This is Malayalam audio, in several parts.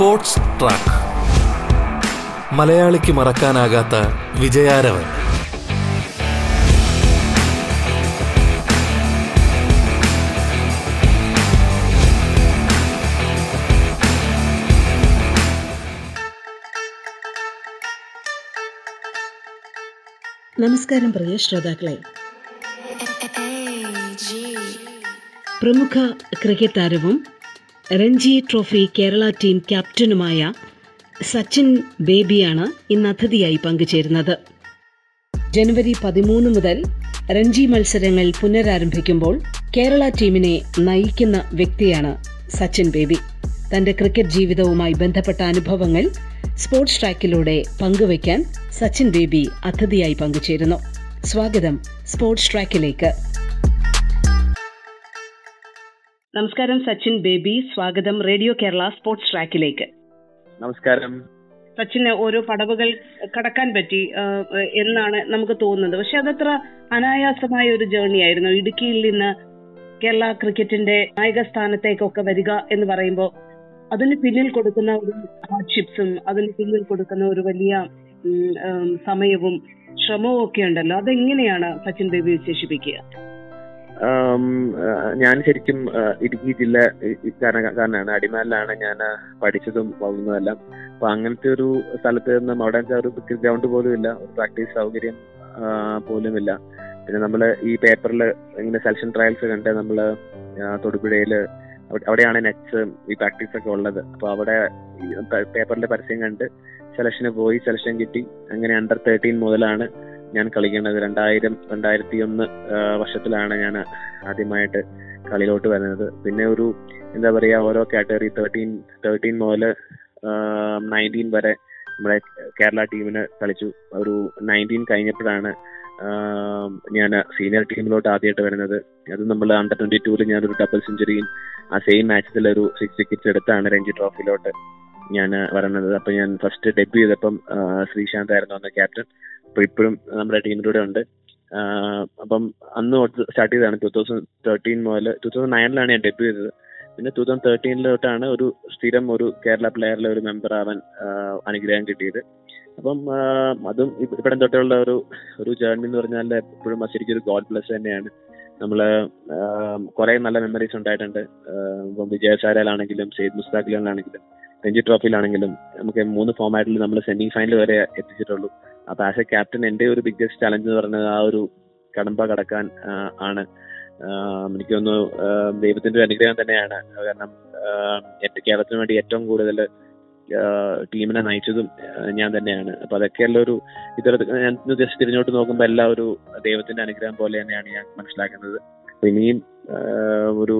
Sports track. മലയാളിക്ക് മറക്കാനാകാത്ത വിജയാരവൻ. നമസ്കാരം പ്രിയ ശ്രോതാക്കളെ. പ്രമുഖ ക്രിക്കറ്റ് താരവും രഞ്ജി ട്രോഫി കേരള ടീം ക്യാപ്റ്റനുമായ സച്ചിൻ ബേബിയാണ് ഇന്ന് അതിഥിയായി പങ്കുചേരുന്നത്. ജനുവരി പതിമൂന്ന് മുതൽ രഞ്ജി മത്സരങ്ങൾ പുനരാരംഭിക്കുമ്പോൾ കേരള ടീമിനെ നയിക്കുന്ന വ്യക്തിയാണ് സച്ചിൻ ബേബി. തന്റെ ക്രിക്കറ്റ് ജീവിതവുമായി ബന്ധപ്പെട്ട അനുഭവങ്ങൾ സ്പോർട്സ് ട്രാക്കിലൂടെ പങ്കുവയ്ക്കാൻ സച്ചിൻ ബേബി അതിഥിയായി പങ്കുചേരുന്നു. സ്വാഗതം സ്പോർട്സ് ട്രാക്കിലേക്ക്. നമസ്കാരം സച്ചിൻ ബേബി. സ്വാഗതം റേഡിയോ കേരള സ്പോർട്സ് ട്രാക്കിലേക്ക്. നമസ്കാരം. സച്ചിന് ഓരോ പടവുകൾ കടക്കാൻ പറ്റി എന്നാണ് നമുക്ക് തോന്നുന്നത്. പക്ഷെ അതത്ര അനായാസമായ ഒരു ജേർണി ആയിരുന്നു. ഇടുക്കിയിൽ നിന്ന് കേരള ക്രിക്കറ്റിന്റെ നായക സ്ഥാനത്തേക്കൊക്കെ വരിക എന്ന് പറയുമ്പോൾ അതിന് പിന്നിൽ കൊടുക്കുന്ന ഒരു ഹാർഡ്ഷിപ്സും അതിന് പിന്നിൽ കൊടുക്കുന്ന ഒരു വലിയ സമയവും ശ്രമവും ഒക്കെ ഉണ്ടല്ലോ. അതെങ്ങനെയാണ് സച്ചിൻ ബേബി വിശേഷിപ്പിക്കുക? ഞാൻ ശരിക്കും ഇടുക്കി ജില്ല കാരണമാണ്. അടിമാലിലാണ് ഞാൻ പഠിച്ചതും വളർന്നതെല്ലാം അപ്പൊ അങ്ങനത്തെ ഒരു സ്ഥലത്ത് നിന്ന് അവിടെ ഒരു ക്രിക്കറ്റ് ഗ്രൗണ്ട് പോലും ഇല്ല. ഒരു പ്രാക്ടീസ് സൗകര്യം പോലും ഇല്ല. പിന്നെ നമ്മൾ ഈ പേപ്പറിൽ ഇങ്ങനെ സെലക്ഷൻ ട്രയൽസ് കണ്ട് നമ്മൾ തൊടുപുഴയിൽ അവിടെയാണ് നെറ്റ്സ് ഈ പ്രാക്ടീസ് ഒക്കെ ഉള്ളത്. അപ്പൊ അവിടെ പേപ്പറിന്റെ പരസ്യം കണ്ട് സെലക്ഷന് പോയി സെലക്ഷൻ കിട്ടി. അങ്ങനെ അണ്ടർ തേർട്ടീൻ മുതലാണ് ഞാൻ കളിക്കേണ്ടത് രണ്ടായിരം രണ്ടായിരത്തി ഒന്ന് വർഷത്തിലാണ് ഞാൻ ആദ്യമായിട്ട് കളിയിലോട്ട് വരുന്നത്. പിന്നെ ഒരു എന്താ പറയാ ഓരോ കാറ്റഗറി തേർട്ടീൻ തേർട്ടീൻ മുതൽ നയന്റീൻ വരെ നമ്മുടെ കേരള ടീമിന് കളിച്ചു. ഒരു നയന്റീൻ കഴിഞ്ഞപ്പോഴാണ് ഞാൻ സീനിയർ ടീമിലോട്ട് ആദ്യമായിട്ട് വരുന്നത്. അത് നമ്മൾ അണ്ടർ ട്വന്റി ടൂവിൽ ഞാനൊരു ഡബിൾ സെഞ്ചുറിയും ആ സെയിം മാച്ചിൽ ഒരു സിക്സ് വിക്കറ്റ്സ് എടുത്താണ് രഞ്ജി ട്രോഫിയിലോട്ട് ഞാൻ വരുന്നത് അപ്പൊ ഞാൻ ഫസ്റ്റ് ഡെബ്യൂ ചെയ്തപ്പം ശ്രീശാന്ത് ആയിരുന്നു അന്ന് ക്യാപ്റ്റൻ അപ്പൊ ഇപ്പോഴും നമ്മുടെ ടീമിലൂടെ ഉണ്ട്. ആ, അപ്പം അന്ന് സ്റ്റാർട്ട് ചെയ്തതാണ് ടൂ തൗസൻഡ് തേർട്ടീൻ മുതൽ ടൂ തൗസൻഡ് നയനിലാണ് ഞാൻ ഡെബ്യൂ ചെയ്തത്. പിന്നെ ടൂ തൗസൻഡ് തേർട്ടീനിലോട്ടാണ് ഒരു സ്ഥിരം ഒരു കേരള പ്ലെയറിലെ ഒരു മെമ്പർ ആവാൻ അനുഗ്രഹം കിട്ടിയത്. അപ്പം അതും ഇവിടെ തൊട്ടുള്ള ഒരു ഒരു ജേർണി എന്ന് പറഞ്ഞാൽ എപ്പോഴും ശരിക്കും ഒരു ഗോഡ് ബ്ലസ് തന്നെയാണ്. നമ്മൾ കുറെ നല്ല മെമ്മറീസ് ഉണ്ടായിട്ടുണ്ട്. ഇപ്പം വിജയസാരയിലാണെങ്കിലും സെയ്ദ് മുസ്താഖിലാണെങ്കിലും രഞ്ജി ട്രോഫിയിലാണെങ്കിലും നമുക്ക് മൂന്ന് ഫോമാറ്റിൽ നമ്മൾ സെമി ഫൈനൽ വരെ എത്തിച്ചിട്ടുള്ളൂ. അപ്പൊ ആസ് എ ക്യാപ്റ്റൻ എന്റെ ഒരു ബിഗ്ഗസ്റ്റ് ചലഞ്ച് എന്ന് പറയുന്നത് ആ ഒരു കടമ്പ കടക്കാൻ ആണ്. എനിക്ക് തോന്നുന്നു ദൈവത്തിന്റെ ഒരു അനുഗ്രഹം തന്നെയാണ്. കാരണം കേരളത്തിന് വേണ്ടി ഏറ്റവും കൂടുതൽ ടീമിനെ നയിച്ചതും ഞാൻ തന്നെയാണ്. അപ്പൊ അതൊക്കെയുള്ള ഒരു ഇത്തരത്തിൽ ഞാൻ ജസ്റ്റ് തിരിഞ്ഞോട്ട് നോക്കുമ്പോൾ എല്ലാം ഒരു ദൈവത്തിന്റെ അനുഗ്രഹം പോലെ തന്നെയാണ് ഞാൻ മനസ്സിലാക്കുന്നത്. ഇനിയും ഒരു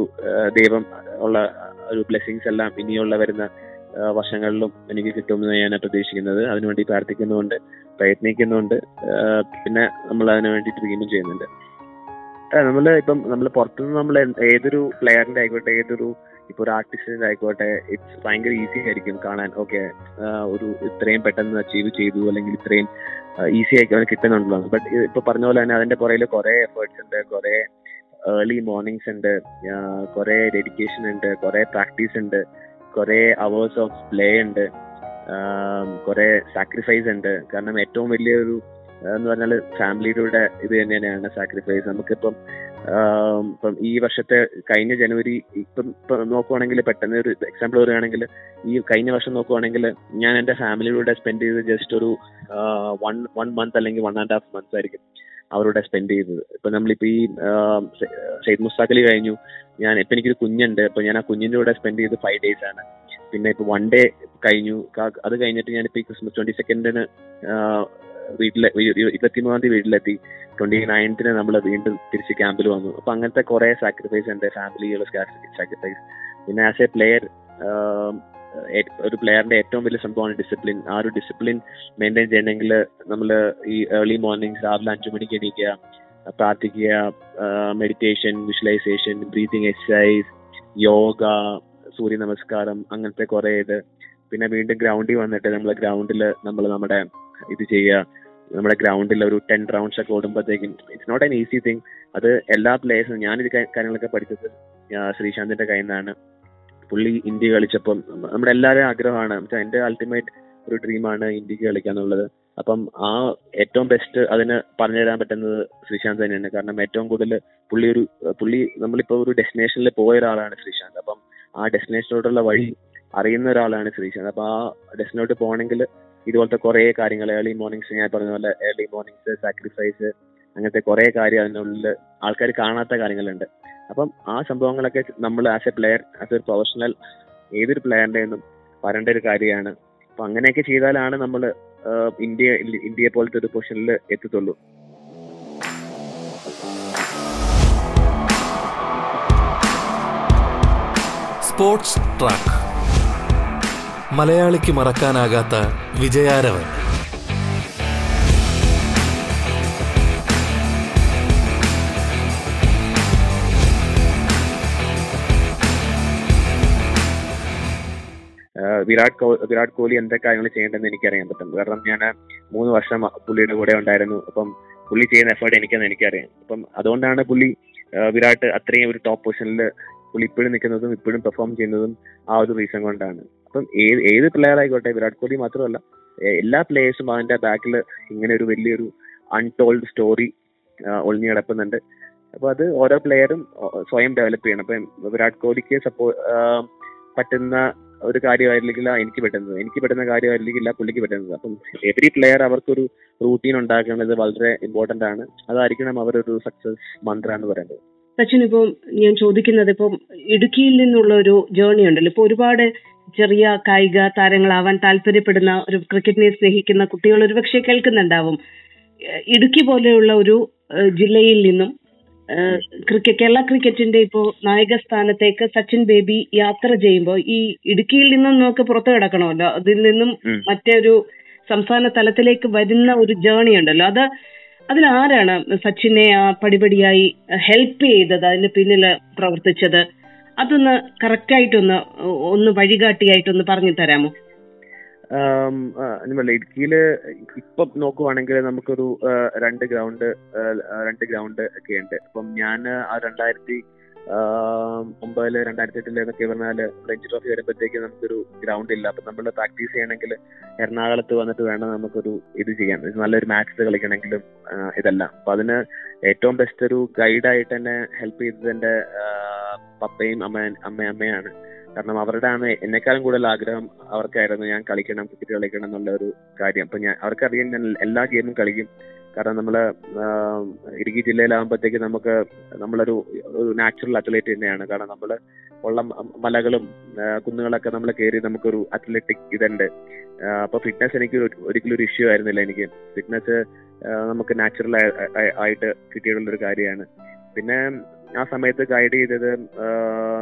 ദൈവം ഉള്ള ഒരു ബ്ലെസ്സിങ്സ് എല്ലാം ഇനിയുള്ള വരുന്ന വർഷങ്ങളിലും എനിക്ക് കിട്ടുമെന്ന് ഞാൻ പ്രതീക്ഷിക്കുന്നത്. അതിനുവേണ്ടി പ്രാർത്ഥിക്കുന്നുണ്ട് പ്രയത്നിക്കുന്നുണ്ട് പിന്നെ നമ്മൾ അതിനു വേണ്ടി ഡ്രീമും ചെയ്യുന്നുണ്ട് നമ്മൾ ഇപ്പം നമ്മൾ പുറത്തുനിന്ന് നമ്മൾ ഏതൊരു പ്ലെയറിന്റെ ആയിക്കോട്ടെ ഏതൊരു ഇപ്പൊ ഒരു ആർട്ടിസ്റ്റിന്റെ ആയിക്കോട്ടെ ഇറ്റ്സ് ഭയങ്കര ഈസി ആയിരിക്കും കാണാൻ. ഓക്കെ ഒരു ഇത്രയും പെട്ടെന്ന് അച്ചീവ് ചെയ്തു അല്ലെങ്കിൽ ഇത്രയും ഈസി ആയി അവന് കിട്ടുന്നുണ്ടല്ലോ. ബട്ട് ഇപ്പൊ പറഞ്ഞ പോലെ തന്നെ അതിന്റെ പുറകിൽ കുറെ എഫേർട്സ് ഉണ്ട് കുറെ ഏർലി മോർണിംഗ്സ് ഉണ്ട് കുറെ ഡെഡിക്കേഷൻ ഉണ്ട് കുറെ പ്രാക്ടീസ് ഉണ്ട്. കുറെ അവേഴ്സ് ഓഫ് പ്ലേ ഉണ്ട്. കുറെ സാക്രിഫൈസ് ഉണ്ട്. കാരണം ഏറ്റവും വലിയൊരു എന്ന് പറഞ്ഞാൽ ഫാമിലിയുടെ ഇത് തന്നെയാണ് സാക്രിഫൈസ് നമുക്കിപ്പം ഇപ്പം ഈ വർഷത്തെ കഴിഞ്ഞ ജനുവരി ഇപ്പം ഇപ്പം നോക്കുവാണെങ്കിൽ പെട്ടെന്ന് ഒരു എക്സാമ്പിൾ പറയുകയാണെങ്കിൽ ഈ കഴിഞ്ഞ വർഷം നോക്കുവാണെങ്കിൽ ഞാൻ എന്റെ ഫാമിലിയുടെ സ്പെൻഡ് ചെയ്ത് ജസ്റ്റ് ഒരു വൺ വൺ മന്ത് അല്ലെങ്കിൽ വൺ ആൻഡ് ഹാഫ് മന്ത്സ് ആയിരിക്കും. അവരുടെ സ്പെൻഡ് ചെയ്തത്. ഇപ്പൊ നമ്മളിപ്പോ ഈ സെയ്ദ് മുസ്താഖലി കഴിഞ്ഞു. ഞാൻ ഇപ്പൊ എനിക്കൊരു കുഞ്ഞുണ്ട്. അപ്പൊ ഞാൻ ആ കുഞ്ഞിന്റെ കൂടെ സ്പെൻഡ് ചെയ്ത് ഫൈവ് ഡേയ്സ് ആണ്. പിന്നെ ഇപ്പൊ വൺ ഡേ കഴിഞ്ഞു. അത് കഴിഞ്ഞിട്ട് ഞാനിപ്പോ ഈ ക്രിസ്മസ് ട്വന്റി സെക്കൻഡിന് വീട്ടിലെ ഇരുപത്തി മൂന്നാം തീയതി വീട്ടിലെത്തി. ട്വന്റി നയൻത്തിന് നമ്മൾ വീണ്ടും തിരിച്ച് ക്യാമ്പിൽ വന്നു. അപ്പൊ അങ്ങനത്തെ കുറെ സാക്രിഫൈസ് ഉണ്ട്. ഫാമിലികൾ സാക്രിഫൈസ് പിന്നെ ആസ് എ പ്ലെയർ ഒരു പ്ലെയറിന്റെ ഏറ്റവും വലിയ സംഭവമാണ് ഡിസിപ്ലിൻ ആ ഒരു ഡിസിപ്ലിൻ മെയിന്റെയിൻ ചെയ്യണമെങ്കിൽ നമ്മൾ ഈ ഏർലി മോർണിംഗ് രാവിലെ അഞ്ചു മണിക്ക് എണീക്കുക പ്രാർത്ഥിക്കുക meditation visualisation breathing exercise yoga സൂര്യ നമസ്കാരം അങ്ങനത്തെ കുറെ ഇത്. പിന്നെ വീണ്ടും ഗ്രൗണ്ടിൽ വന്നിട്ട് നമ്മൾ ഗ്രൗണ്ടിൽ നമ്മൾ നമ്മുടെ ഇത് ചെയ്യുക. നമ്മുടെ ഗ്രൗണ്ടിൽ ഒരു ടെൻ റൗണ്ട്സ് ഒക്കെ ഓടുമ്പോഴത്തേക്കും it's not an easy thing അത് എല്ലാ പ്ലേയേഴ്സും ഞാനിത് കാര്യങ്ങളൊക്കെ പഠിച്ചത് ശ്രീശാന്തിന്റെ കയ്യിൽ നിന്നാണ്. പുള്ളി ഇന്ത്യ കളിച്ചപ്പം നമ്മുടെ എല്ലാവരും ആഗ്രഹമാണ്. എന്റെ അൾട്ടിമേറ്റ് ഒരു ഡ്രീമാണ് ഇന്ത്യയ്ക്ക് കളിക്കുക എന്നുള്ളത്. അപ്പം ആ ഏറ്റവും ബെസ്റ്റ് അതിന് പറഞ്ഞു തരാൻ പറ്റുന്നത് ശ്രീശാന്ത് തന്നെയാണ്. കാരണം ഏറ്റവും കൂടുതൽ പുള്ളി ഒരു പുള്ളി നമ്മളിപ്പോ ഒരു ഡെസ്റ്റിനേഷനിൽ പോയ ഒരാളാണ് ശ്രീശാന്ത്. അപ്പം ആ ഡെസ്റ്റിനേഷനോടുള്ള വഴി അറിയുന്ന ഒരാളാണ് ശ്രീശാന്ത്. അപ്പൊ ആ ഡെസ്റ്റിനോട്ട് പോകണമെങ്കിൽ ഇതുപോലത്തെ കുറെ കാര്യങ്ങൾ ഏർലി മോർണിംഗ്സ് ഞാൻ പറഞ്ഞ പോലെ ഏർലി മോർണിംഗ്സ് സാക്രിഫൈസ് അങ്ങനത്തെ കുറെ കാര്യം അതിനുള്ളിൽ ആൾക്കാർ കാണാത്ത കാര്യങ്ങളുണ്ട്. അപ്പം ആ സംഭവങ്ങളൊക്കെ നമ്മൾ as a player as a professional ഏതൊരു പ്ലെയറിന്റെ നിന്നും വരേണ്ട ഒരു കാര്യമാണ്. അപ്പൊ അങ്ങനെയൊക്കെ ചെയ്താലാണ് നമ്മൾ ഇന്ത്യ ഇന്ത്യയെ പോലത്തെ ഒരു പൊസിഷനിൽ എത്തത്തുള്ളൂ. Sports track. മലയാളിക്ക് മറക്കാനാകാത്ത വിജയാരവൻ. വിരാട് വിരാട് കോഹ്ലി എന്തൊക്കെ കാര്യങ്ങൾ ചെയ്യേണ്ടതെന്ന് എനിക്കറിയാൻ പറ്റും കാരണം ഞാൻ മൂന്ന് വർഷം പുള്ളിയുടെ കൂടെ ഉണ്ടായിരുന്നു. അപ്പം പുള്ളി ചെയ്യുന്ന എഫേർട്ട് എനിക്കെന്ന് എനിക്കറിയാം. അപ്പം അതുകൊണ്ടാണ് പുള്ളി വിരാട് അത്രയും ഒരു ടോപ്പ് പൊസിഷനിൽ പുള്ളി ഇപ്പോഴും നിൽക്കുന്നതും ഇപ്പോഴും പെർഫോം ചെയ്യുന്നതും ആ ഒരു റീസൺ കൊണ്ടാണ്. അപ്പം ഏത് ഏത് പ്ലെയർ ആയിക്കോട്ടെ വിരാട് കോഹ്ലി മാത്രമല്ല എല്ലാ പ്ലേയേഴ്സും അതിന്റെ ബാക്കിൽ ഇങ്ങനെ ഒരു വലിയൊരു അൺടോൾഡ് സ്റ്റോറി ഒളിഞ്ഞു കിടക്കുന്നുണ്ട്. അപ്പൊ അത് ഓരോ പ്ലെയറും സ്വയം ഡെവലപ്പ് ചെയ്യണം. അപ്പം വിരാട് കോഹ്ലിക്ക് സപ്പോ പറ്റുന്ന ഒരു കാര്യമായിരിക്കില്ല എനിക്ക് പറ്റുന്നത്. എനിക്ക് പറ്റുന്ന കാര്യമായിരിക്കില്ല പുള്ളിക്ക് പറ്റുന്നത്. അപ്പം എവറി പ്ലെയർ അവർക്കൊരു റൂട്ടീൻ ഉണ്ടാക്കുന്നത് വളരെ ഇമ്പോർട്ടന്റ് ആണ്. അതായിരിക്കണം അവരൊരു സക്സസ് മന്ത്ര എന്ന് പറയുന്നത്. സച്ചിൻ ഇപ്പം ഞാൻ ചോദിക്കുന്നത് ഇപ്പം ഇടുക്കിയിൽ നിന്നുള്ള ഒരു ജേർണി ഉണ്ടല്ലോ. ഇപ്പൊ ഒരുപാട് ചെറിയ കായിക താരങ്ങളാവാൻ താല്പര്യപ്പെടുന്ന ഒരു ക്രിക്കറ്റിനെ സ്നേഹിക്കുന്ന കുട്ടികൾ ഒരുപക്ഷെ കേൾക്കുന്നുണ്ടാവും. ഇടുക്കി പോലെയുള്ള ഒരു ജില്ലയിൽ നിന്നും കേരള ക്രിക്കറ്റിന്റെ ഇപ്പോ നായക സ്ഥാനത്തേക്ക് സച്ചിൻ ബേബി യാത്ര ചെയ്യുമ്പോൾ ഈ ഇടുക്കിയിൽ നിന്നും നമുക്ക് പുറത്തു കിടക്കണമല്ലോ. അതിൽ നിന്നും. മറ്റൊരു സംസ്ഥാന തലത്തിലേക്ക് വരുന്ന ഒരു ജേണി ഉണ്ടല്ലോ. അത് അതിൽ ആരാണ് സച്ചിനെ ആ പടിപടിയായി ഹെൽപ്പ് ചെയ്തത് അതിന് പിന്നിൽ പ്രവർത്തിച്ചത്? അതൊന്ന് കറക്റ്റ് ആയിട്ടൊന്ന് ഒന്ന് വഴികാട്ടിയായിട്ടൊന്ന് പറഞ്ഞു തരാമോ? ആം, ഇടുക്കിയിൽ ഇപ്പൊ നോക്കുവാണെങ്കിൽ നമുക്കൊരു രണ്ട് ഗ്രൗണ്ട് രണ്ട് ഗ്രൗണ്ട് ഒക്കെ ഉണ്ട്. അപ്പം ഞാൻ ആ രണ്ടായിരത്തി ഒമ്പതിൽ രണ്ടായിരത്തി എട്ടിൽ എന്നൊക്കെ പറഞ്ഞാൽ രഞ്ജി ട്രോഫി വരുമ്പോഴത്തേക്ക് നമുക്കൊരു ഗ്രൗണ്ട് ഇല്ല. അപ്പൊ നമ്മൾ പ്രാക്ടീസ് ചെയ്യണമെങ്കിൽ എറണാകുളത്ത് വന്നിട്ട് വേണം നമുക്കൊരു ഇത് ചെയ്യാൻ. നല്ലൊരു മാച്ച് കളിക്കണമെങ്കിലും ഇതെല്ലാം. അപ്പൊ അതിന് ഏറ്റവും ബെസ്റ്റ് ഒരു ഗൈഡായിട്ട് എന്നെ ഹെൽപ്പ് ചെയ്തത് എന്റെ പപ്പയും അമ്മ അമ്മ അമ്മയാണ്. കാരണം അവരുടെ ആണ് എന്നെക്കാളും കൂടുതൽ ആഗ്രഹം അവർക്കായിരുന്നു ഞാൻ കളിക്കണം ക്രിക്കറ്റ് കളിക്കണം എന്നുള്ള ഒരു കാര്യം. അപ്പൊ ഞാൻ അവർക്കറിയാം ഞാൻ എല്ലാ ഗെയിമും കളിക്കും. കാരണം നമ്മൾ ആഹ്, ഇടുക്കി ജില്ലയിലാകുമ്പോഴത്തേക്ക് നമുക്ക് നമ്മളൊരു ഒരു നാച്ചുറൽ അത്ലറ്റ് തന്നെയാണ്. കാരണം നമ്മൾ ഉള്ള മലകളും കുന്നുകളൊക്കെ നമ്മൾ കയറി നമുക്കൊരു അത്ലറ്റിക് ഇതുണ്ട്. അപ്പൊ ഫിറ്റ്നസ് എനിക്ക് ഒരു- ഒരിക്കലും ഒരു ഇഷ്യൂ ആയിരുന്നില്ല എനിക്ക്. ഫിറ്റ്നസ് നമുക്ക് നാച്ചുറൽ ആയിട്ട് കിട്ടിയിട്ടുള്ള ഒരു കാര്യമാണ്. പിന്നെ ആ സമയത്ത് ഗൈഡ് ചെയ്തത്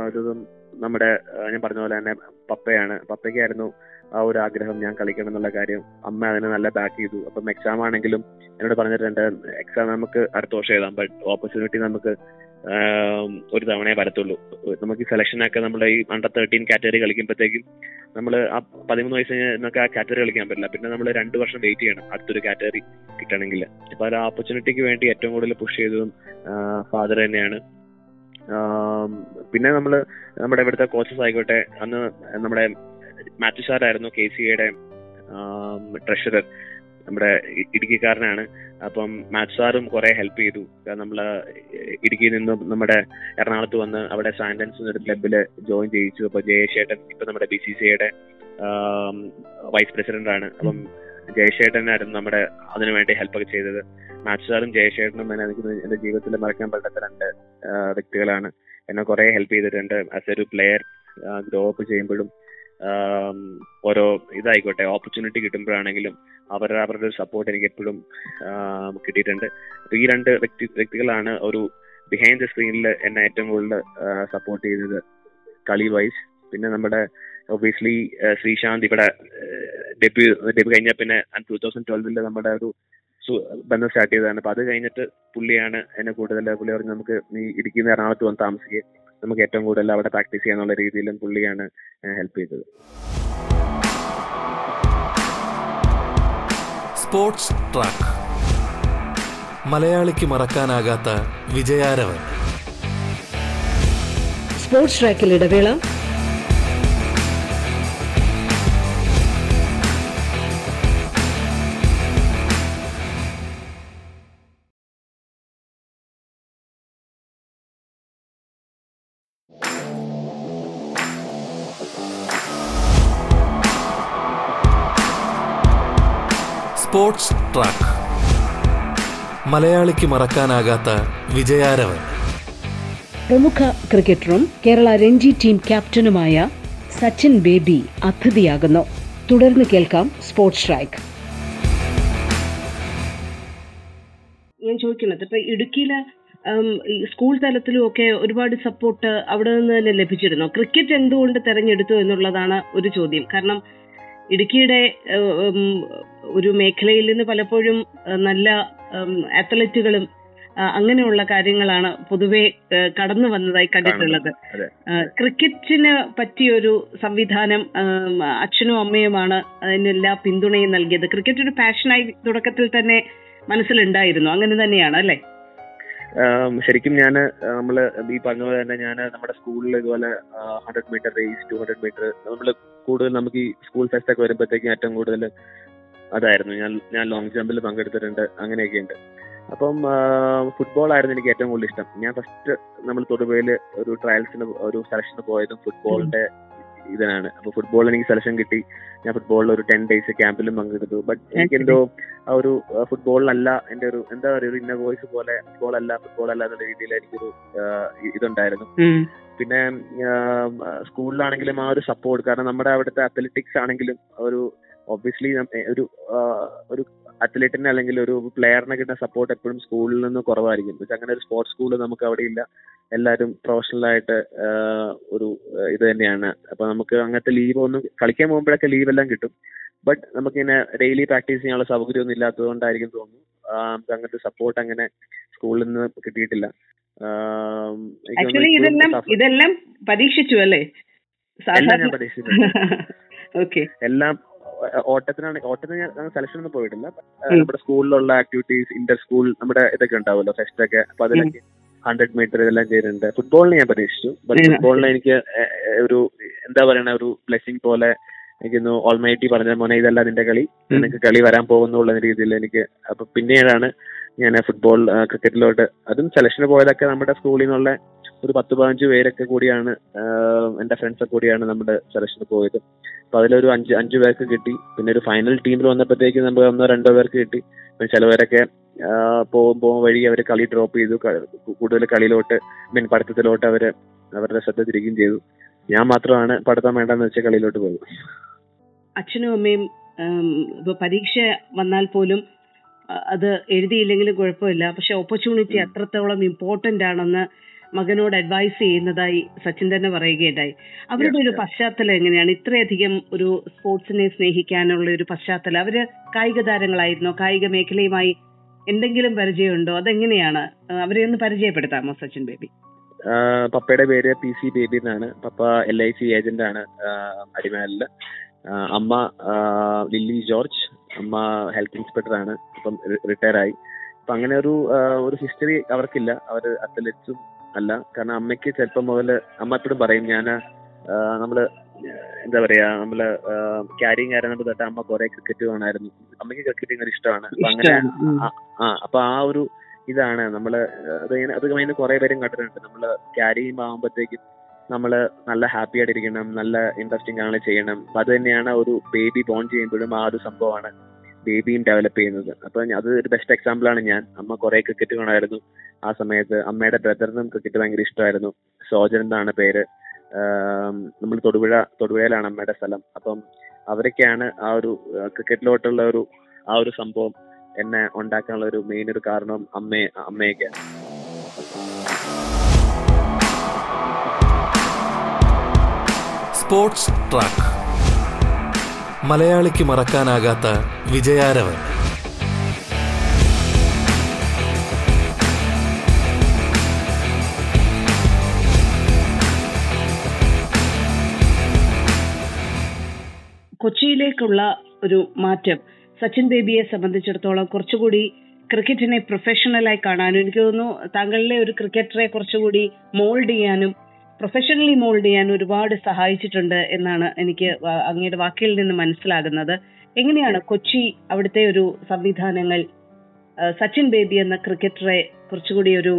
ഇതും നമ്മുടെ ഞാൻ പറഞ്ഞ പോലെ തന്നെ പപ്പയാണ്. പപ്പയ്ക്കായിരുന്നു ആ ഒരു ആഗ്രഹം ഞാൻ കളിക്കണം എന്നുള്ള കാര്യം. അമ്മ അതിനെ നല്ല ബാക്ക് ചെയ്തു. അപ്പം എക്സാം ആണെങ്കിലും എന്നോട് പറഞ്ഞിട്ടുണ്ട് എക്സാം നമുക്ക് അടുത്ത വർഷം എഴുതാം. ബട്ട് ഓപ്പർച്യൂണിറ്റി നമുക്ക് ഒരു തവണയെ വരത്തുള്ളൂ. നമുക്ക് സെലക്ഷൻ ഒക്കെ നമ്മുടെ ഈ അണ്ടർ തേർട്ടീൻ കാറ്റഗറി കളിക്കുമ്പോഴത്തേക്കും നമ്മൾ ആ പതിമൂന്ന് വയസ്സ് നമുക്ക് ആ കാറ്റഗറി കളിക്കാൻ പറ്റില്ല. പിന്നെ നമ്മൾ രണ്ട് വർഷം വെയിറ്റ് ചെയ്യണം അടുത്തൊരു കാറ്റഗറി കിട്ടണമെങ്കിൽ അപ്പൊ ആ ഓപ്പർച്യൂണിറ്റിക്ക് വേണ്ടി ഏറ്റവും കൂടുതൽ പുഷ് ചെയ്തതും ഫാദർ തന്നെയാണ്. പിന്നെ നമ്മൾ നമ്മുടെ ഇവിടുത്തെ കോച്ചസ് ആയിക്കോട്ടെ അന്ന് നമ്മുടെ മാത്യു സാറായിരുന്നു കെ സി എയുടെ ട്രഷറർ നമ്മുടെ ഇടുക്കിക്കാരനാണ്. അപ്പം മാത്യു സാറും കുറെ ഹെൽപ്പ് ചെയ്തു. നമ്മൾ ഇടുക്കിയിൽ നിന്നും നമ്മുടെ എറണാകുളത്ത് വന്ന് അവിടെ സാൻഡൻസ് എന്നൊരു ക്ലബിൽ ജോയിൻ ചെയ്യിച്ചു. അപ്പൊ ജയശേട്ടൻ ഇപ്പൊ നമ്മുടെ ബി സി സി ഐയുടെ വൈസ് പ്രസിഡന്റ് ആണ്. അപ്പം ജയശേട്ടനായിരുന്നു നമ്മുടെ അതിനു വേണ്ടി ഹെൽപ്പ് ഒക്കെ ചെയ്തത്. മാത്യു സാറും ജയശേട്ടനും എനിക്ക് എന്റെ ജീവിതത്തിൽ മറക്കാൻ പറ്റാത്ത വ്യക്തികളാണ്. എന്നെ കുറെ ഹെൽപ്പ് ചെയ്തിട്ടുണ്ട്. ആസ് എ ഒരു പ്ലെയർ ഗ്രോ അപ്പ് ചെയ്യുമ്പോഴും ഓരോ ഇതായിക്കോട്ടെ ഓപ്പർച്യൂണിറ്റി കിട്ടുമ്പോഴാണെങ്കിലും അവരുടെ അവരുടെ ഒരു സപ്പോർട്ട് എനിക്ക് എപ്പോഴും കിട്ടിയിട്ടുണ്ട്. അപ്പൊ ഈ രണ്ട് വ്യക്തി വ്യക്തികളാണ് ഒരു ബിഹൈൻഡ് ദ സ്ക്രീനിൽ എന്നെ ഏറ്റവും കൂടുതൽ സപ്പോർട്ട് ചെയ്തത് കളി വൈസ് പിന്നെ നമ്മുടെ ഒബിയസ്ലി ശ്രീശാന്ത് ഇവിടെ ഡെബ്യൂ ഡെബ്യൂ കഴിഞ്ഞ പിന്നെ ടൂ തൗസൻഡ് ട്വൽവിൽ നമ്മുടെ ഒരു ബന്ധം സ്റ്റാർട്ട് ചെയ്തതാണ്. അപ്പൊ അത് കഴിഞ്ഞിട്ട് പുള്ളിയാണ് എന്നെ കൂടുതൽ പുള്ളി പറഞ്ഞ് നമുക്ക് നീ ഇടുക്കിന്ന് എറണാകുളത്ത് വന്ന് താമസിക്കുക നമുക്ക് ഏറ്റവും കൂടുതൽ അവിടെ പ്രാക്ടീസ് ചെയ്യാന്നുള്ള രീതിയിലും പുള്ളിയാണ് ഹെൽപ്പ് ചെയ്തത്. സ്പോർട്സ് ട്രാക്ക് മലയാളിക്ക് മറക്കാനാകാത്ത വിജയാരവൻ. സ്പോർട്സ് ട്രാക്കിൽ ഇടവേള. Sports track. മലയാളിക്ക് മറക്കാനാകാത്ത വിജയാരവൻ. പ്രമുഖ ക്രിക്കറ്ററും കേരള രഞ്ജി ടീം ക്യാപ്റ്റനുമായ സച്ചിൻ ബേബി അതിഥിയാകുന്നു. തുടർന്ന് കേൾക്കാം സ്പോർട്സ് സ്ട്രൈക്ക് ഞാൻ ചോദിക്കുന്നത് ഇപ്പൊ ഇടുക്കിയിലെ സ്കൂൾ തലത്തിലും ഒക്കെ ഒരുപാട് സപ്പോർട്ട് അവിടെ നിന്ന് തന്നെ ലഭിച്ചിരുന്നു? ക്രിക്കറ്റ് എന്തുകൊണ്ട് തെരഞ്ഞെടുത്തു എന്നുള്ളതാണ് ഒരു ചോദ്യം. കാരണം ഇടുക്കിയുടെ ഒരു മേഖലയിൽ നിന്ന് പലപ്പോഴും നല്ല അത്ലറ്റുകളും അങ്ങനെയുള്ള കാര്യങ്ങളാണ് പൊതുവെ കടന്നു വന്നതായി കണ്ടിട്ടുള്ളത്. ക്രിക്കറ്റിന് പറ്റിയൊരു സംവിധാനം അച്ഛനും അമ്മയുമാണ് അതിനെല്ലാ പിന്തുണയും നൽകിയത്. ക്രിക്കറ്റ് ഒരു പാഷനായി തുടക്കത്തിൽ തന്നെ മനസ്സിലുണ്ടായിരുന്നു. അങ്ങനെ തന്നെയാണ് അല്ലേ? ശരിക്കും ഞാൻ നമ്മൾ ഈ പറഞ്ഞ പോലെ തന്നെ ഞാൻ നമ്മുടെ സ്കൂളിൽ ഇതുപോലെ hundred metre race two hundred metre നമ്മൾ കൂടുതൽ നമുക്ക് ഈ സ്കൂൾ ഫെസ്റ്റ് ഒക്കെ വരുമ്പോഴത്തേക്കും ഏറ്റവും കൂടുതൽ അതായിരുന്നു. ഞാൻ ഞാൻ ലോങ് ജമ്പിൽ പങ്കെടുത്തിട്ടുണ്ട് അങ്ങനെയൊക്കെ ഉണ്ട് അപ്പം ഫുട്ബോൾ ആയിരുന്നു എനിക്ക് ഏറ്റവും കൂടുതൽ ഇഷ്ടം. ഞാൻ ഫസ്റ്റ് നമ്മൾ തൊടുപുഴയിൽ ഒരു ട്രയൽസിന് ഒരു സെലക്ഷന് പോയതും ഫുട്ബോളിന്റെ ഇതിനാണ് അപ്പൊ ഫുട്ബോളിൽ എനിക്ക് സെലക്ഷൻ കിട്ടി. ഞാൻ ഫുട്ബോളിൽ ഒരു ടെൻ ഡേയ്സ് ക്യാമ്പിലും പങ്കെടുത്തു. ബട്ട് എനിക്ക് എന്തോ ആ ഒരു ഫുട്ബോളിലല്ല എന്റെ ഒരു എന്താ പറയുക ഒരു ഇന്ന വോയിസ് പോലെ ഫുട്ബോൾ അല്ല ഫുട്ബോൾ അല്ല എന്നുള്ള രീതിയിൽ എനിക്കൊരു ഇതുണ്ടായിരുന്നു. പിന്നെ സ്കൂളിലാണെങ്കിലും ആ ഒരു സപ്പോർട്ട് കാരണം നമ്മുടെ അവിടുത്തെ അത്ലറ്റിക്സ് ആണെങ്കിലും ഒരു ഒബ്വിയസ്ലി ഒരു ഒരു അത്ലറ്റിന് അല്ലെങ്കിൽ ഒരു പ്ലെയറിനെ കിട്ടുന്ന സപ്പോർട്ട് എപ്പോഴും സ്കൂളിൽ നിന്ന് കുറവായിരിക്കും. പക്ഷെ അങ്ങനെ ഒരു സ്പോർട്സ് സ്കൂൾ നമുക്ക് അവിടെ ഇല്ല. എല്ലാവരും പ്രൊഫഷണൽ ആയിട്ട് ഒരു ഇത് തന്നെയാണ്. അപ്പൊ നമുക്ക് അങ്ങനത്തെ ലീവ് ഒന്നും കളിക്കാൻ പോകുമ്പോഴൊക്കെ ലീവ് എല്ലാം കിട്ടും. ബട്ട് നമുക്കിങ്ങനെ ഡെയിലി പ്രാക്ടീസ് ചെയ്യാനുള്ള സൗകര്യമൊന്നും ഇല്ലാത്തതുകൊണ്ടായിരിക്കും തോന്നുന്നു. നമുക്ക് അങ്ങനത്തെ സപ്പോർട്ട് അങ്ങനെ സ്കൂളിൽ നിന്ന് കിട്ടിയിട്ടില്ല. ആക്ച്വലി ഇതെല്ലാം ഇതെല്ലാം പരീക്ഷിച്ചു അല്ലേ? എല്ലാം ഞാൻ എല്ലാം ഓട്ടത്തിനാണ് ഓട്ടത്തിന് ഞാൻ സെലക്ഷൻ ഒന്നും പോയിട്ടില്ല. നമ്മുടെ സ്കൂളിലുള്ള ആക്ടിവിറ്റീസ് ഇന്റർ സ്കൂൾ നമ്മുടെ ഇതൊക്കെ ഉണ്ടാവുമല്ലോ ഫെസ്റ്റ് ഒക്കെ. അപ്പൊ അതിലൊക്കെ ഹൺഡ്രഡ് മീറ്റർ ഇതെല്ലാം ചെയ്തിട്ടുണ്ട്. ഫുട്ബോളിന് ഞാൻ പ്രതീക്ഷിച്ചു. ഫുട്ബോളിന് എനിക്ക് ഒരു എന്താ പറയണ ഒരു ബ്ലെസ്സിങ് പോലെ എനിക്കൊന്ന് ഓൾമൈറ്റി പറഞ്ഞ മോനെ ഇതല്ല നിന്റെ കളി. നിനക്ക് കളി വരാൻ പോകുന്നുള്ള രീതിയിൽ എനിക്ക് അപ്പൊ പിന്നീടാണ് ഞാൻ ഫുട്ബോൾ ക്രിക്കറ്റിലോട്ട് അതും സെലക്ഷന് പോയതൊക്കെ നമ്മുടെ സ്കൂളിൽ നിന്നുള്ള ഒരു പത്ത് പതിനഞ്ച് പേരൊക്കെ കൂടിയാണ് എന്റെ ഫ്രണ്ട്സൊക്കെ കൂടിയാണ് നമ്മുടെ സെലക്ഷന് പോയത്. അപ്പൊ അതിലൊരു അഞ്ച് അഞ്ച് പേർക്ക് കിട്ടി. പിന്നെ ഒരു ഫൈനൽ ടീമിൽ വന്നപ്പോഴത്തേക്ക് നമുക്ക് ഒന്നോ രണ്ടോ പേർക്ക് കിട്ടി. പിന്നെ ചിലവരൊക്കെ പോകും പോകും വഴി അവർ കളി ഡ്രോപ്പ് ചെയ്തു. കൂടുതൽ കളിയിലോട്ട് മീൻ പഠിത്തത്തിലോട്ട് അവർ അവരുടെ ശ്രദ്ധ തിരികുകയും ചെയ്തു. ഞാൻ മാത്രമാണ് പഠിത്തം വേണ്ടെന്ന് വെച്ച കളിയിലോട്ട് പോയത് അച്ഛനും അമ്മയും ഇപ്പൊ പരീക്ഷ വന്നാൽ പോലും അത് എഴുതിയില്ലെങ്കിലും കുഴപ്പമില്ല. പക്ഷെ ഓപ്പർച്യൂണിറ്റി. അത്രത്തോളം ഇമ്പോർട്ടന്റ് ആണെന്ന് മകനോട് അഡ്വൈസ് ചെയ്യുന്നതായി സച്ചിൻ തന്നെ പറയുകയുണ്ടായി. അവരുടെ ഒരു പശ്ചാത്തലം എങ്ങനെയാണ്? ഇത്രയധികം ഒരു സ്പോർട്സിനെ സ്നേഹിക്കാനുള്ള ഒരു പശ്ചാത്തലം. അവർ കായിക താരങ്ങളായിരുന്നോ? കായിക മേഖലയുമായി എന്തെങ്കിലും പരിചയമുണ്ടോ? അതെങ്ങനെയാണ്? അവരെ ഒന്ന് പരിചയപ്പെടുത്താമോ സച്ചിൻ ബേബി? പപ്പയുടെ പേര് പി സി ബേബി എന്നാണ്. പപ്പ എൽ ഐ സി ഏജന്റ് ആണ് അടിമാലിൽ അമ്മ ലില്ലി ജോർജ്. അമ്മ ഹെൽത്ത് ഇൻസ്പെക്ടർ ആണ്. ഇപ്പം റിട്ടയർ ആയി അപ്പൊ അങ്ങനെ ഒരു ഒരു ഹിസ്റ്ററി അവർക്കില്ല. അവർ അത്ലറ്റ്സും അല്ല കാരണം അമ്മയ്ക്ക് ചെറുപ്പം മുതൽ അമ്മ എപ്പോഴും പറയും ഞാൻ നമ്മൾ എന്താ പറയാ നമ്മൾ ക്യാരിങ് ആയിരുന്നപ്പോ തൊട്ട് അമ്മ കുറെ ക്രിക്കറ്റ് കാണായിരുന്നു. അമ്മയ്ക്ക് ക്രിക്കറ്റ് ഇങ്ങനെ ഇഷ്ടമാണ്. അപ്പൊ അങ്ങനെ ആ അപ്പൊ ആ ഒരു ഇതാണ്. നമ്മൾ അത് അത് കഴിഞ്ഞ് കുറെ പേരും കണ്ടിട്ടുണ്ട്. നമ്മൾ ക്യാരി ആകുമ്പോഴത്തേക്കും നമ്മൾ നല്ല ഹാപ്പി ആയിട്ടിരിക്കണം നല്ല ഇൻട്രസ്റ്റിംഗ് ആണ് ചെയ്യണം. അത് തന്നെയാണ് ഒരു ബേബി ബോൺ ചെയ്യുമ്പോഴും ആ ഒരു സംഭവമാണ്. ബേബിയും ഡെവലപ്പ് ചെയ്യുന്നത്. അപ്പൊ അത് ഒരു ബെസ്റ്റ് എക്സാമ്പിൾ ആണ് ഞാൻ. അമ്മ കുറെ ക്രിക്കറ്റ് കാണായിരുന്നു ആ സമയത്ത് അമ്മയുടെ ബ്രദറിനും ക്രിക്കറ്റ് ഭയങ്കര ഇഷ്ടമായിരുന്നു. സോജൻ എന്നാണ് പേര്. നമ്മൾ തൊടുപുഴ തൊടുപുഴയിലാണ് അമ്മയുടെ സ്ഥലം. അപ്പം അവരൊക്കെയാണ് ആ ഒരു ക്രിക്കറ്റിലോട്ടുള്ള ഒരു ആ ഒരു സംഭവം എന്നെ ഉണ്ടാക്കാനുള്ള ഒരു മെയിൻ ഒരു കാരണം അമ്മയെ അമ്മയൊക്കെ. സ്പോർട്സ് ട്രാക്ക് മലയാളിക്ക് മറക്കാനാകാത്ത വിജയാരവൻ. കൊച്ചിയിലേക്കുള്ള ഒരു മാറ്റം. സച്ചിൻ ബേബിയെ സംബന്ധിച്ചിടത്തോളം കുറച്ചുകൂടി ക്രിക്കറ്റിനെ പ്രൊഫഷണലായി കാണാനും എനിക്ക് തോന്നുന്നു. താങ്കളിലെ ഒരു ക്രിക്കറ്ററെ കുറച്ചുകൂടി മോൾഡ് ചെയ്യാനും പ്രൊഫഷണലി മോൾഡ് ചെയ്യാൻ ഒരുപാട് സഹായിച്ചിട്ടുണ്ട് എന്നാണ് എനിക്ക് അങ്ങയുടെ വാക്കിൽ നിന്ന് മനസ്സിലാകുന്നത്. എങ്ങനെയാണ് കൊച്ചി അവിടുത്തെ ഒരു സംവിധാനങ്ങൾ സച്ചിൻ ബേബി എന്ന ക്രിക്കറ്ററെ കുറച്ചുകൂടി ഒരു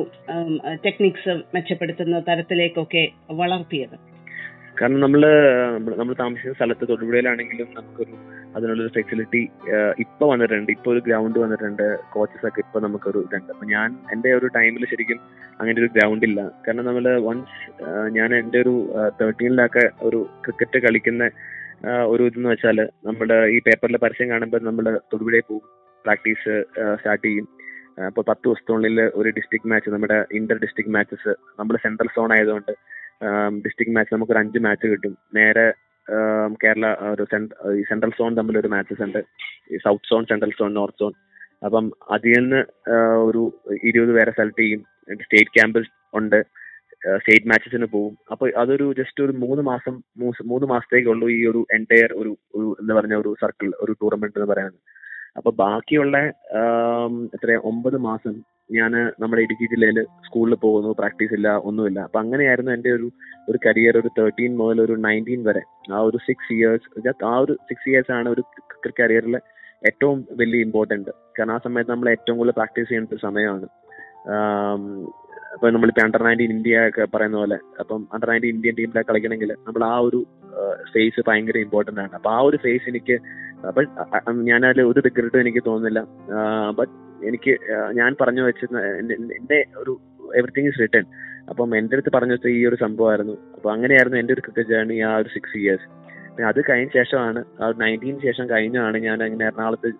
ടെക്നിക്സ് മെച്ചപ്പെടുത്തുന്ന തരത്തിലേക്കൊക്കെ വളർത്തിയത്? കാരണം നമ്മൾ നമ്മൾ താമസിക്കുന്ന സ്ഥലത്ത് തൊടുപുഴയിലാണെങ്കിലും നമുക്കൊരു അതിനുള്ളൊരു ഫെസിലിറ്റി ഇപ്പൊ വന്നിട്ടുണ്ട്. ഇപ്പൊ ഒരു ഗ്രൗണ്ട് വന്നിട്ടുണ്ട്. കോച്ചസ് ഒക്കെ ഇപ്പൊ നമുക്കൊരു ഇതുണ്ട്. അപ്പൊ ഞാൻ എന്റെ ഒരു ടൈമിൽ ശരിക്കും അങ്ങനെ ഒരു ഗ്രൗണ്ട് ഇല്ല. കാരണം നമ്മൾ വൺസ് ഞാൻ എന്റെ ഒരു തേർട്ടീനിലൊക്കെ ഒരു ക്രിക്കറ്റ് കളിക്കുന്ന ഒരു ഇതെന്ന് വെച്ചാൽ നമ്മുടെ ഈ പേപ്പറിലെ പരസ്യം കാണുമ്പോൾ നമ്മൾ തൊടുപുഴയിൽ പോകും. പ്രാക്ടീസ് സ്റ്റാർട്ട് ചെയ്യും. അപ്പോൾ പത്ത് ദിവസത്തിനുള്ളിൽ ഒരു ഡിസ്ട്രിക്ട് മാച്ച് നമ്മുടെ ഇന്റർ ഡിസ്ട്രിക്ട് മാച്ചസ് നമ്മൾ സെൻട്രൽ സോൺ ആയതുകൊണ്ട് ഡിസ്ട്രിക്ട് മാച്ച് നമുക്ക് ഒരു അഞ്ച് മാച്ച് കിട്ടും. നേരെ കേരള ഒരു സെൻട്രൽ സോൺ തമ്മിൽ ഒരു മാച്ചസ് ഉണ്ട്. South zone central zone north zone അപ്പം അതിൽ നിന്ന് ഒരു ഇരുപത് പേരെ സെലക്ട് ചെയ്യും. സ്റ്റേറ്റ് ക്യാമ്പ് ഉണ്ട്. സ്റ്റേറ്റ് മാച്ചസിന് പോകും അപ്പൊ അതൊരു ജസ്റ്റ് ഒരു മൂന്ന് മാസം മൂന്ന് മാസത്തേക്കുള്ളൂ ഈ ഒരു എന്റയർ ഒരു എന്ന് പറഞ്ഞ ഒരു സർക്കിൾ ഒരു ടൂർണമെന്റ് എന്ന് പറയുന്നത്. അപ്പൊ ബാക്കിയുള്ള എത്രയാ എത്ര ഒമ്പത് മാസം ഞാൻ നമ്മുടെ ഇടുക്കി ജില്ലയിൽ സ്കൂളിൽ പോകുന്നു പ്രാക്ടീസ് ഇല്ല ഒന്നുമില്ല. അപ്പൊ അങ്ങനെയായിരുന്നു എന്റെ ഒരു ഒരു കരിയർ ഒരു തേർട്ടീൻ മുതൽ ഒരു നയന്റീൻ വരെ. ആ ഒരു സിക്സ് ഇയേഴ്സ് ആ ഒരു സിക്സ് ഇയേഴ്സ് ആണ് ഒരു കരിയറിൽ ഏറ്റവും വലിയ ഇമ്പോർട്ടന്റ് കാരണം ആ സമയത്ത് നമ്മൾ ഏറ്റവും കൂടുതൽ പ്രാക്ടീസ് ചെയ്യേണ്ട ഒരു സമയമാണ്. ഇപ്പൊ നമ്മളിപ്പോ അണ്ടർ നയന്റീൻ ഇന്ത്യ ഒക്കെ പറയുന്ന പോലെ അപ്പം അണ്ടർ നയന്റീൻ ഇന്ത്യൻ ടീമിലൊക്കെ കളിക്കണമെങ്കിൽ നമ്മൾ ആ ഒരു ഫേസ് ഭയങ്കര ഇമ്പോർട്ടന്റ് ആണ്. അപ്പൊ ആ ഒരു ഫേസ് എനിക്ക് അപ്പൊ ഞാനതിൽ ഒരു റിഗ്രറ്റും എനിക്ക് തോന്നുന്നില്ല. ബട്ട് എനിക്ക് ഞാൻ പറഞ്ഞു വെച്ചിരുന്ന എന്റെ- ഒരു എവറിത്തിങ് ഇസ് റിട്ടേൺ അപ്പം എന്റെ അടുത്ത് പറഞ്ഞു വെച്ച ഈ ഒരു സംഭവമായിരുന്നു. അപ്പൊ അങ്ങനെയായിരുന്നു എന്റെ ഒരു ക്രിക്കറ്റ് ജേർണി ആ ഒരു സിക്സ് ഇയേഴ്സ് അത് കഴിഞ്ഞ ശേഷമാണ് ആ നയന്റീന് ശേഷം കഴിഞ്ഞാണ് ഞാൻ അങ്ങനെ എറണാകുളത്ത്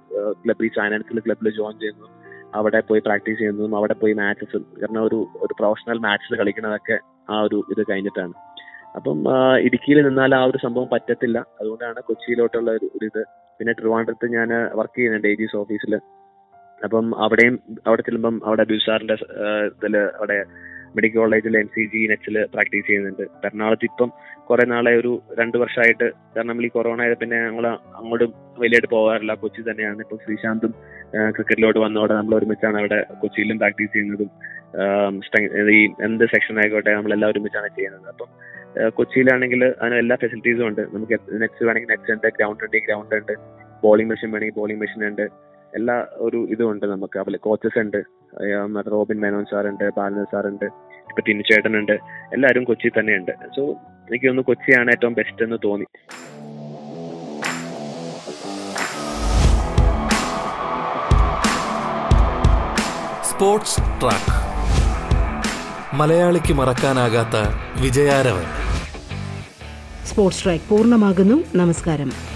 ക്ലബിൽ ഫൈനാൻസിൽ ക്ലബ്ബിൽ ജോയിൻ ചെയ്യുന്നു അവിടെ പോയി പ്രാക്ടീസ് ചെയ്യുന്നതും അവിടെ പോയി മാച്ചസും കാരണം ഒരു ഒരു പ്രൊഫഷണൽ മാച്ചിൽ കളിക്കുന്നതൊക്കെ ആ ഒരു ഇത് കഴിഞ്ഞിട്ടാണ്. അപ്പം ഇടുക്കിയിൽ നിന്നാൽ ആ ഒരു സംഭവം പറ്റത്തില്ല. അതുകൊണ്ടാണ് കൊച്ചിയിലോട്ടുള്ള ഒരു ഒരു ഇത്. പിന്നെ ട്രിവാൻഡ്രത്ത് ഞാൻ വർക്ക് ചെയ്യുന്നുണ്ട് ഏജീസ് ഓഫീസിൽ അപ്പം അവിടെയും അവിടെ ചെല്ലുമ്പം അവിടെ ബിസാറിന്റെ ഇതിൽ അവിടെ മെഡിക്കൽ കോളേജിൽ എം സി ജി നെച്ചിൽ പ്രാക്ടീസ് ചെയ്യുന്നുണ്ട്. എറണാകുളത്ത് ഇപ്പം കുറെ നാളെ ഒരു രണ്ട് വർഷമായിട്ട് കാരണം നമ്മൾ ഈ കൊറോണ ആയത് പിന്നെ ഞങ്ങൾ അങ്ങോട്ടും വലിയായിട്ട് പോകാറില്ല. കൊച്ചി തന്നെയാണ്. ഇപ്പൊ ശ്രീശാന്തും ക്രിക്കറ്റിലോട്ട് വന്നതോടെ നമ്മൾ ഒരുമിച്ചാണ് അവിടെ കൊച്ചിയിലും പ്രാക്ടീസ് ചെയ്യുന്നതും ഈ എന്ത് സെക്ഷൻ ആയിക്കോട്ടെ നമ്മളെല്ലാം ഒരുമിച്ചാണ് ചെയ്യുന്നത്. അപ്പം കൊച്ചിയിലാണെങ്കിൽ അതിന് എല്ലാ ഫെസിലിറ്റീസും ഉണ്ട്. നമുക്ക് നെറ്റ്സ് വേണമെങ്കിൽ നെറ്റ്സ് ഉണ്ട് ഗ്രൗണ്ട് ഉണ്ട് ഗ്രൗണ്ട് ഉണ്ട് ബോളിംഗ് മെഷീൻ വേണമെങ്കിൽ ബോളിംഗ് മെഷീൻ ഉണ്ട്. എല്ലാ ഒരു ഇതും ഉണ്ട് നമുക്ക്. അതുപോലെ കോച്ചസ് ഉണ്ട്. മറ്റേ റോബിൻ മേനോൻ സാറുണ്ട് ബാലൻ സാറുണ്ട് ഇപ്പൊ ഉണ്ട്. എല്ലാവരും കൊച്ചി തന്നെയുണ്ട് സോ എനിക്ക് തോന്നുന്നു കൊച്ചിയാണ് ഏറ്റവും ബെസ്റ്റ് എന്ന് തോന്നി. സ്പോർട്സ് ട്രാക്ക് മലയാളിക്ക് മറക്കാനാകാത്ത വിജയാരവൻ. സ്പോർട്സ് ട്രാക്ക് പൂർണമാകുന്നു. നമസ്കാരം.